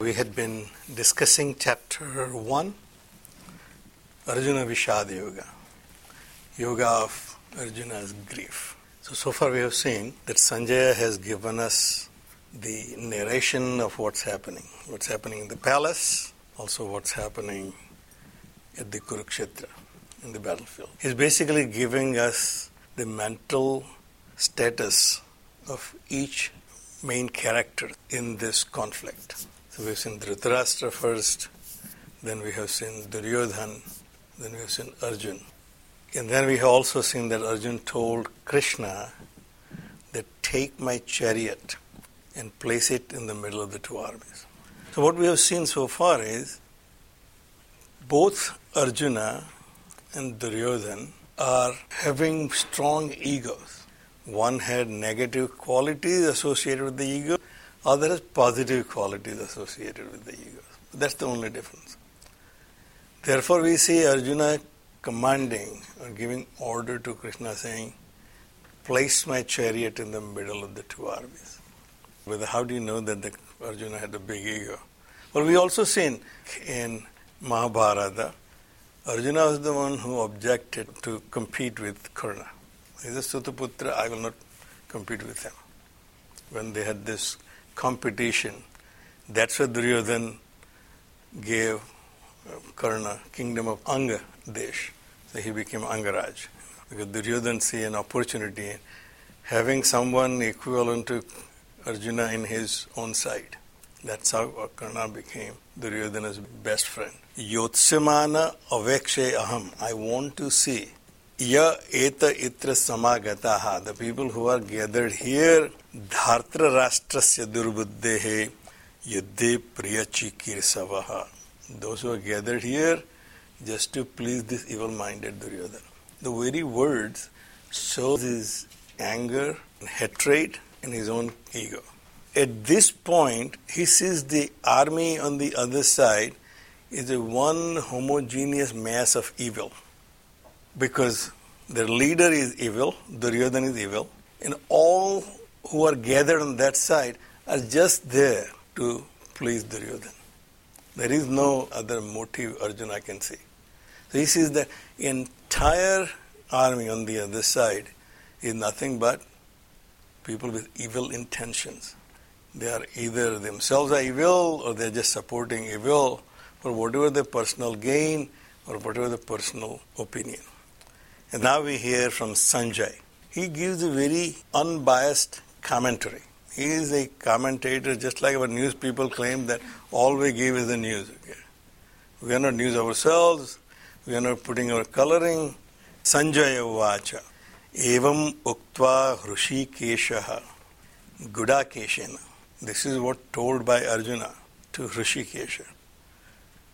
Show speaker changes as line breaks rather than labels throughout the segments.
We had been discussing chapter 1, Arjuna Vishad Yoga, Yoga of Arjuna's grief. So, so far we have seen that Sanjaya has given us the narration of what's happening, what's happening in the palace, also what's happening at the Kurukshetra, in the battlefield. He's basically giving us the mental status of each main character in this conflict. So we've seen Dhritarashtra first, then we have seen Duryodhan, then we have seen Arjun. And then we have also seen that Arjun told Krishna that take my chariot and place it in the middle of the two armies. So what we have seen so far is both Arjuna and Duryodhan are having strong egos. One had negative qualities associated with the ego, other has positive qualities associated with the ego. That's the only difference. Therefore, we see Arjuna commanding or giving order to Krishna saying, Place my chariot in the middle of the two armies. But how do you know that the Arjuna had a big ego? Well, we also seen in Mahabharata, Arjuna was the one who objected to compete with Karna. He's a Sutaputra, I will not compete with him. When they had this competition. That's why Duryodhan gave uh, Karna kingdom of Anga Desh. So he became Angaraj. Because Duryodhan see an opportunity having someone equivalent to Arjuna in his own side. That's how Karna became Duryodhana's best friend. Yotsimana avekshe aham. I want to see एत इत्र समागता। The people who are gathered here धार्तृ राष्ट्र से दुर्बुद्धे, युद्धे प्रिय ची की सब gathered here just to please this evil minded Duryodhana the very world so is anger hatred in his own ego at this point he sees the army on the other side is a one homogeneous mass of evil because their leader is evil, Duryodhana is evil, and all who are gathered on that side are just there to please Duryodhana. There is no other motive Arjuna I can see. So he sees the entire army on the other side is nothing but people with evil intentions. They are either themselves are evil or they're just supporting evil for whatever their personal gain or whatever their personal opinion. And now we hear from Sanjay. He gives a very unbiased commentary. He is a commentator, just like our news people claim that all we give is the news. We are not news ourselves. We are not putting our coloring. Sanjay Vacha. Evam Uktva Hrishikeshaha Gudakeshena. This is what told by Arjuna to Hrishikesha.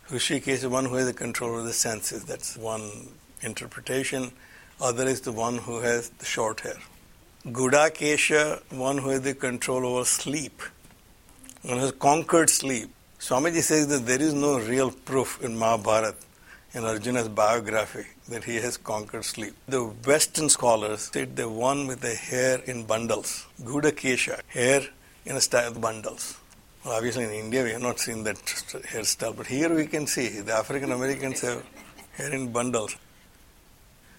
Hrishikesh is one who has the control of the senses. That's one interpretation. Other is the one who has the short hair. Gudakesha, one who has the control over sleep. One has conquered sleep. Swamiji says that there is no real proof in Mahabharata, in Arjuna's biography, that he has conquered sleep. The Western scholars said the one with the hair in bundles, Gudakesha, hair in a style of bundles. Well, obviously in India we have not seen that hairstyle, but here we can see the African Americans have hair in bundles.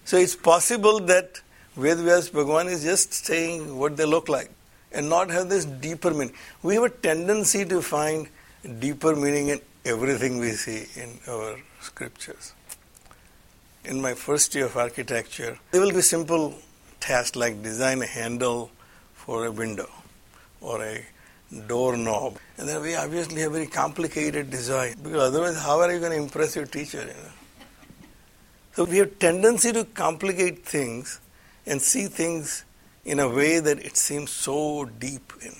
So it's possible that Ved Vyas Bhagavan is just saying what they look like and not have this deeper meaning. We have a tendency to find deeper meaning in everything we see in our scriptures. In my first year of architecture, there will be simple tasks like design a handle for a window or a doorknob. And then we obviously have very complicated design because otherwise, how are you going to impress your teacher? You know? So we have tendency to complicate things and see things in a way that it seems so deep in.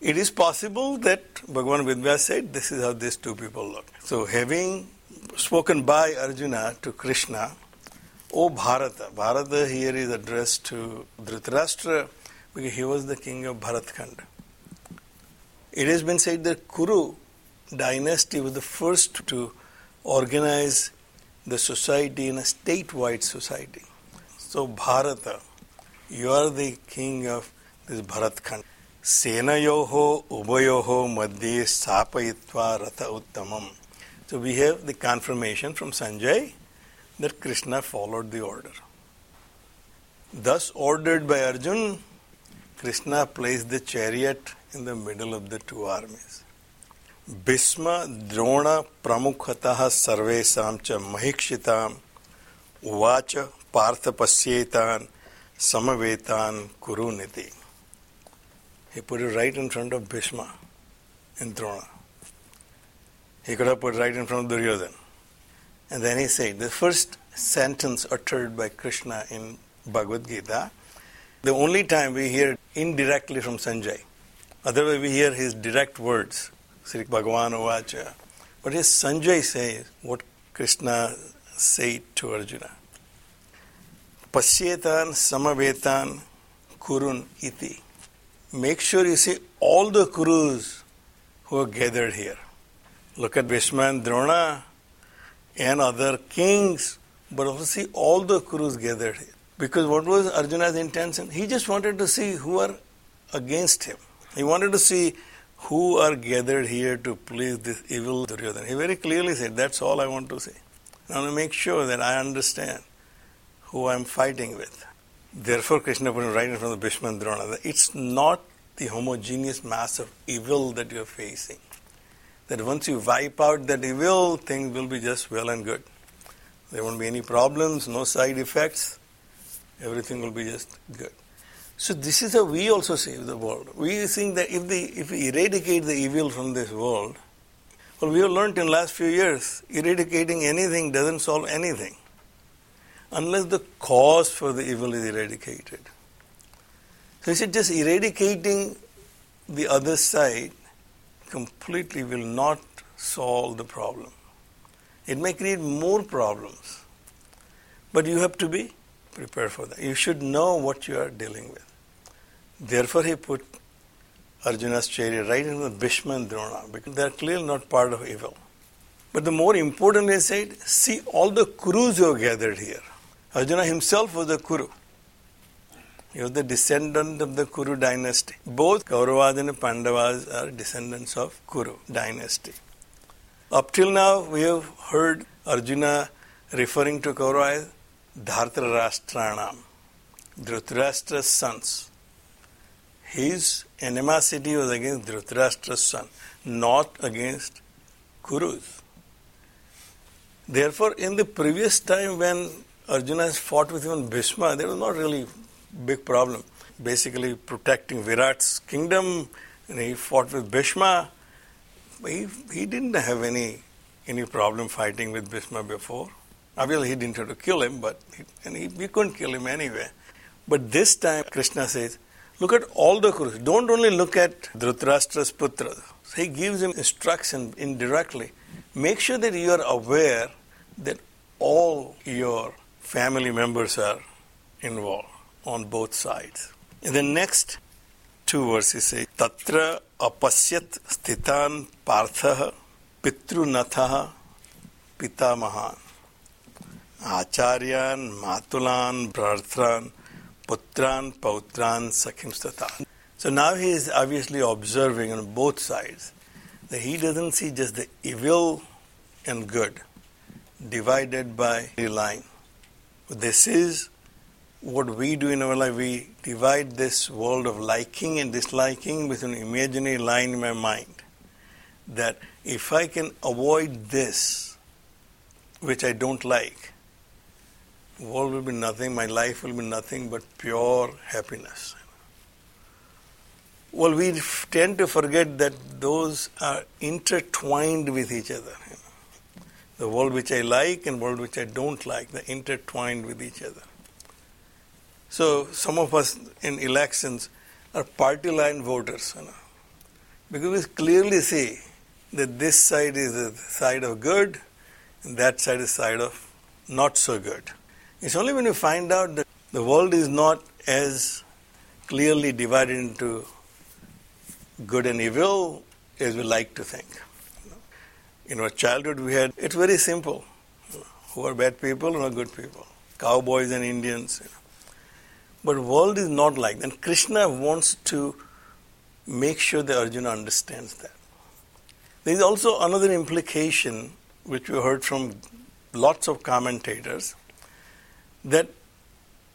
it is possible that Bhagavan Vidya said this is how these two people look. So, having spoken by Arjuna to Krishna, O Bharata, Bharata here is addressed to Dhritarashtra because he was the king of Bharatkhand. It has been said that Kuru dynasty was the first to organize the society in a statewide society. So, Bharata, you are the king of this Bharatkhand. Senayoho ubayoho madhye sapayitva ratha uttamam. So we have the confirmation from Sanjay that Krishna followed the order. Thus ordered by Arjun, Krishna placed the chariot in the middle of the two armies. Bhishma Drona, ಪ್ರಮುಖತಃ ಸರ್ವೇಶಾಂ ಚ ಮಹಿಕ್ಷಿತಾಂ ವಾಚ Partha ಪಶ್ಯೇತಾನ್ ಸಮವೇತಾನ್ ಕುರುನಿತಿ He put it right in front of Bhishma and Drona. He could have put it right in front of Duryodhan. And then he said, the first sentence uttered by Krishna in Bhagavad Gita, the only time we hear indirectly from Sanjay. Otherwise, we hear his direct words. Sri Bhagavan Uvacha. But here Sanjay says what Krishna said to Arjuna. Pasyetan samavetan kurun iti. Make sure you see all the kurus who are gathered here. Look at Bhishma and Drona and other kings, but also see all the kurus gathered here. Because what was Arjuna's intention? He just wanted to see who are against him. He wanted to see who are gathered here to please this evil Duryodhana. He very clearly said, That's all I want to say. I want to make sure that I understand who I'm fighting with. Therefore, Krishna put him right in front of Bhishma and Drona. It's not the homogeneous mass of evil that you're facing. That once you wipe out that evil, things will be just well and good. There won't be any problems, no side effects. Everything will be just good. So this is how we also save the world. We think that if, the, if we eradicate the evil from this world, well, we have learned in the last few years, eradicating anything doesn't solve anything unless the cause for the evil is eradicated. So said just eradicating the other side completely will not solve the problem. It may create more problems. But you have to be prepared for that. You should know what you are dealing with. Therefore, he put Arjuna's chariot right in the Bhishma and Drona because they are clearly not part of evil. But the more important is said, see all the Kurus who are gathered here. Arjuna himself was a Kuru. He was the descendant of the Kuru dynasty. Both Kauravas and Pandavas are descendants of Kuru dynasty. Up till now, we have heard Arjuna referring to Kauravas as Dhartarashtranam, Dhritarashtra's sons. His animosity was against Dhritarashtra's son, not against Kurus. Therefore, in the previous time when Arjuna has fought with even Bhishma, there was not really big problem. Basically, protecting Virat's kingdom, and he fought with Bhishma. He, he didn't have any any problem fighting with Bhishma before. Obviously, he didn't have to kill him, but he, and he, he couldn't kill him anyway. But this time, Krishna says, Look at all the Kurus. Don't only look at Dhritarashtra's putra. He gives him instruction indirectly. Make sure that you are aware that all your family members are involved on both sides. In the next two verses say, Tatra apasyat sthitan partha pitrunatha pitamahan acharyan matulan bhartran putran, pautran, sakhimstata. So now he is obviously observing on both sides that he doesn't see just the evil and good divided by a line. This is what we do in our life. We divide this world of liking and disliking with an imaginary line in my mind. That if I can avoid this, which I don't like, world will be nothing, my life will be nothing but pure happiness. Well, we tend to forget that those are intertwined with each other. You know. The world which I like and world which I don't like, they're intertwined with each other. So some of us in elections are party line voters. You know. Because we clearly see that this side is the side of good and that side is the side of not so good. It's only when you find out that the world is not as clearly divided into good and evil as we like to think. In our childhood, we had it's very simple who are bad people who are good people, cowboys and Indians. You know. But world is not like that. Krishna wants to make sure that Arjuna understands that. There is also another implication which we heard from lots of commentators that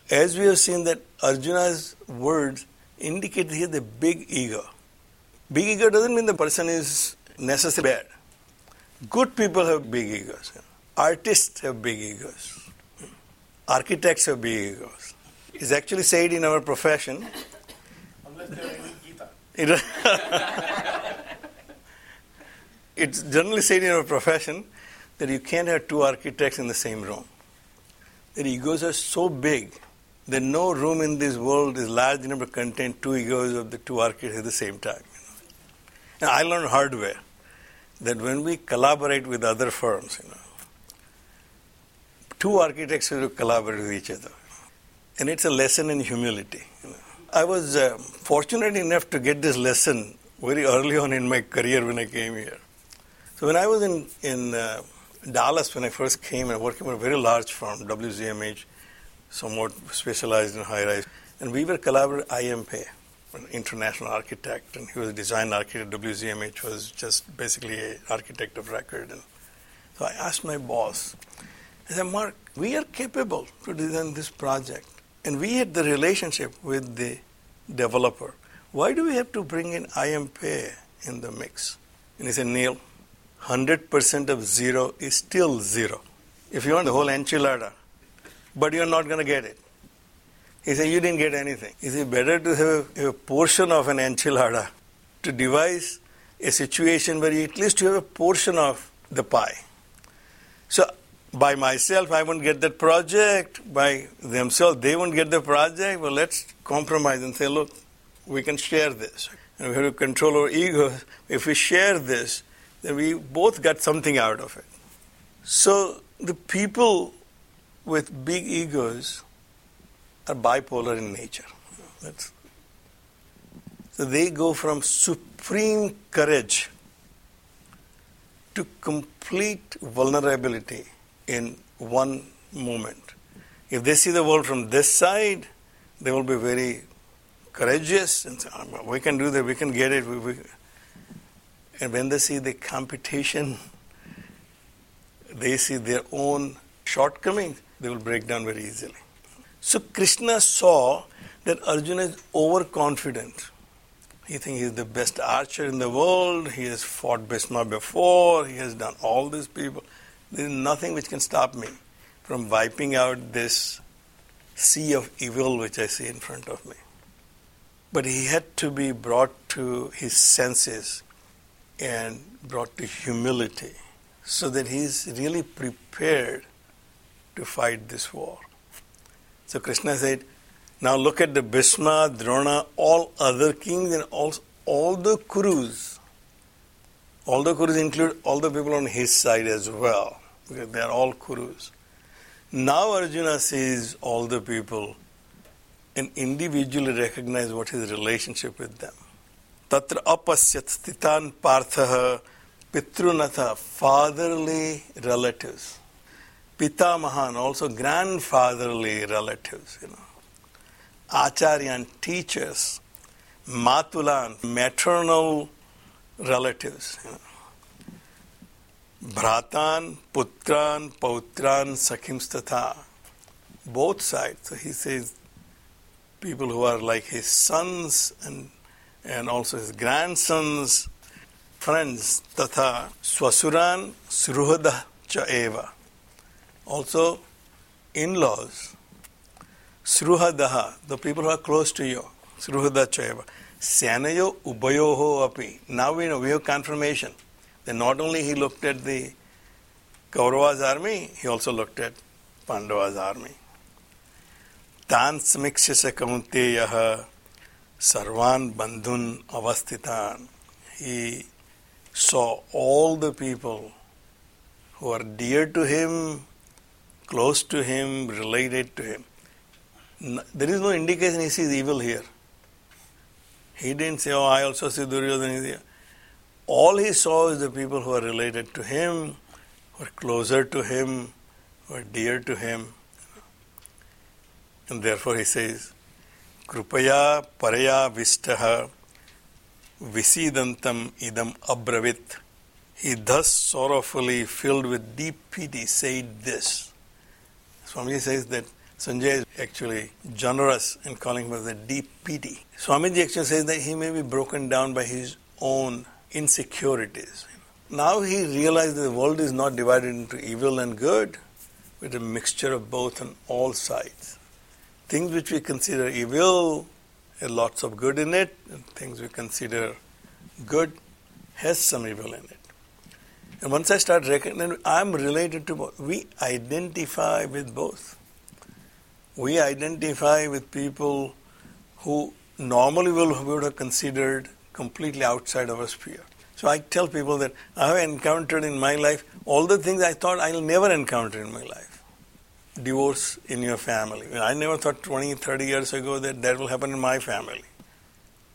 as we have seen that Arjuna's words indicate here the big ego. Big ego doesn't mean the person is necessarily bad. Good people have big egos. Artists have big egos. Architects have big egos. It's actually said in our profession. Unless they're Gita. it's generally said in our profession that you can't have two architects in the same room. Their egos are so big that no room in this world is large enough to contain two egos of the two architects at the same time. And I learned hardware that when we collaborate with other firms, you know, two architects to collaborate with each other. And it's a lesson in humility. I was uh, fortunate enough to get this lesson very early on in my career when I came here. So when I was in, in uh, Dallas, when I first came, I working for a very large firm, WZMH, somewhat specialized in high rise. And we were collaborating I.M. Pei, an international architect, and he was a design architect. WZMH was just basically an architect of record. And so I asked my boss, I said, Mark, we are capable to design this project, and we had the relationship with the developer. Why do we have to bring in I.M. In the mix? And he said, Neil, 100% of zero is still zero. If you want the whole enchilada, but you're not going to get it. He said, You didn't get anything. Is it better to have a portion of an enchilada to devise a situation where at least you have a portion of the pie? So, by myself, I won't get that project. By themselves, they won't get the project. Well, let's compromise and say, Look, we can share this. And we have to control our ego. If we share this, then we both got something out of it. So, the people with big egos are bipolar in nature. That's, so they go from supreme courage to complete vulnerability in one moment. If they see the world from this side, they will be very courageous and say, oh, we can do that, we can get it. We, we. And when they see the competition, they see their own shortcomings, they will break down very easily. So Krishna saw that Arjuna is overconfident. He thinks he's the best archer in the world. He has fought Bhisma before. He has done all these people. There is nothing which can stop me from wiping out this sea of evil which I see in front of me. But he had to be brought to his senses and brought to humility so that he's really prepared to fight this war. So Krishna said, now look at the Bhisma, Drona, all other kings and all, all the Kurus. All the Kurus include all the people on his side as well, because they are all Kurus. Now Arjuna sees all the people and individually recognize what his relationship with them. तत्र अपश्यत स्थितान पार्थ पितृन fatherly relative पिता महान also grand fatherly relative आचार्य teachers मातुला maternal relative भ्राता पुत्रा पौत्रा सखींस तथा both sides he sees people who are like his sons and and also his grandsons, friends, tatha swasuran sruhada cha eva. Also, in laws, Sruhadaha, the people who are close to you, Sruhada Chayava, Sanayo Ubayoho Api. Now we know, we have confirmation that not only he looked at the Kaurava's army, he also looked at Pandava's army. Tan samikshya kaunteyaha sarvan bandhun avasthitan. he saw all the people who are dear to him, close to him, related to him. There is no indication he sees evil here. He didn't say, Oh, I also see Duryodhana. All he saw is the people who are related to him, who are closer to him, who are dear to him. And therefore he says, Paraya vistaha visidantam idam abravit. He thus sorrowfully, filled with deep pity, said this. Swami says that Sanjay is actually generous in calling for the deep pity. Swamiji actually says that he may be broken down by his own insecurities. Now he realized that the world is not divided into evil and good, but a mixture of both on all sides. Things which we consider evil has lots of good in it, and things we consider good has some evil in it. And once I start recognizing, I'm related to both. We identify with both. We identify with people who normally would have considered completely outside our sphere. So I tell people that I have encountered in my life all the things I thought I'll never encounter in my life divorce in your family. I never thought 20, 30 years ago that that will happen in my family.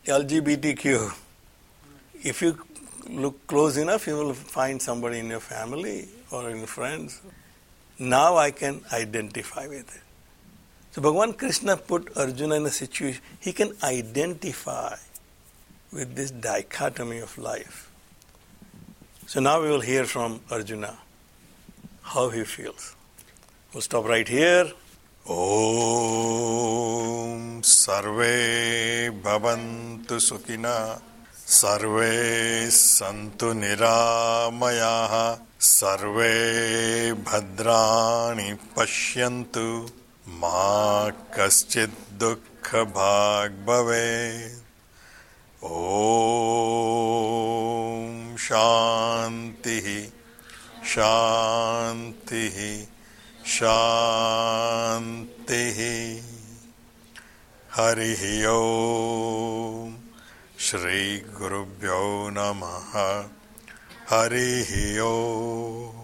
LGBTQ. If you look close enough, you will find somebody in your family or in friends. Now I can identify with it. So Bhagavan Krishna put Arjuna in a situation, he can identify with this dichotomy of life. So now we will hear from Arjuna how he feels. We'll stop right here.
ॐ सर्वे भवन्तु सुखिनः सर्वे सन्तु निरामयाः सर्वे भद्राणि पश्यन्तु। मा कश्चित् दुःखभाग् भवेत् ॐ शान्तिः शान्तिः शान्तिः हरिः ॐ श्रीगुरुभ्यो नमः। हरिः ॐ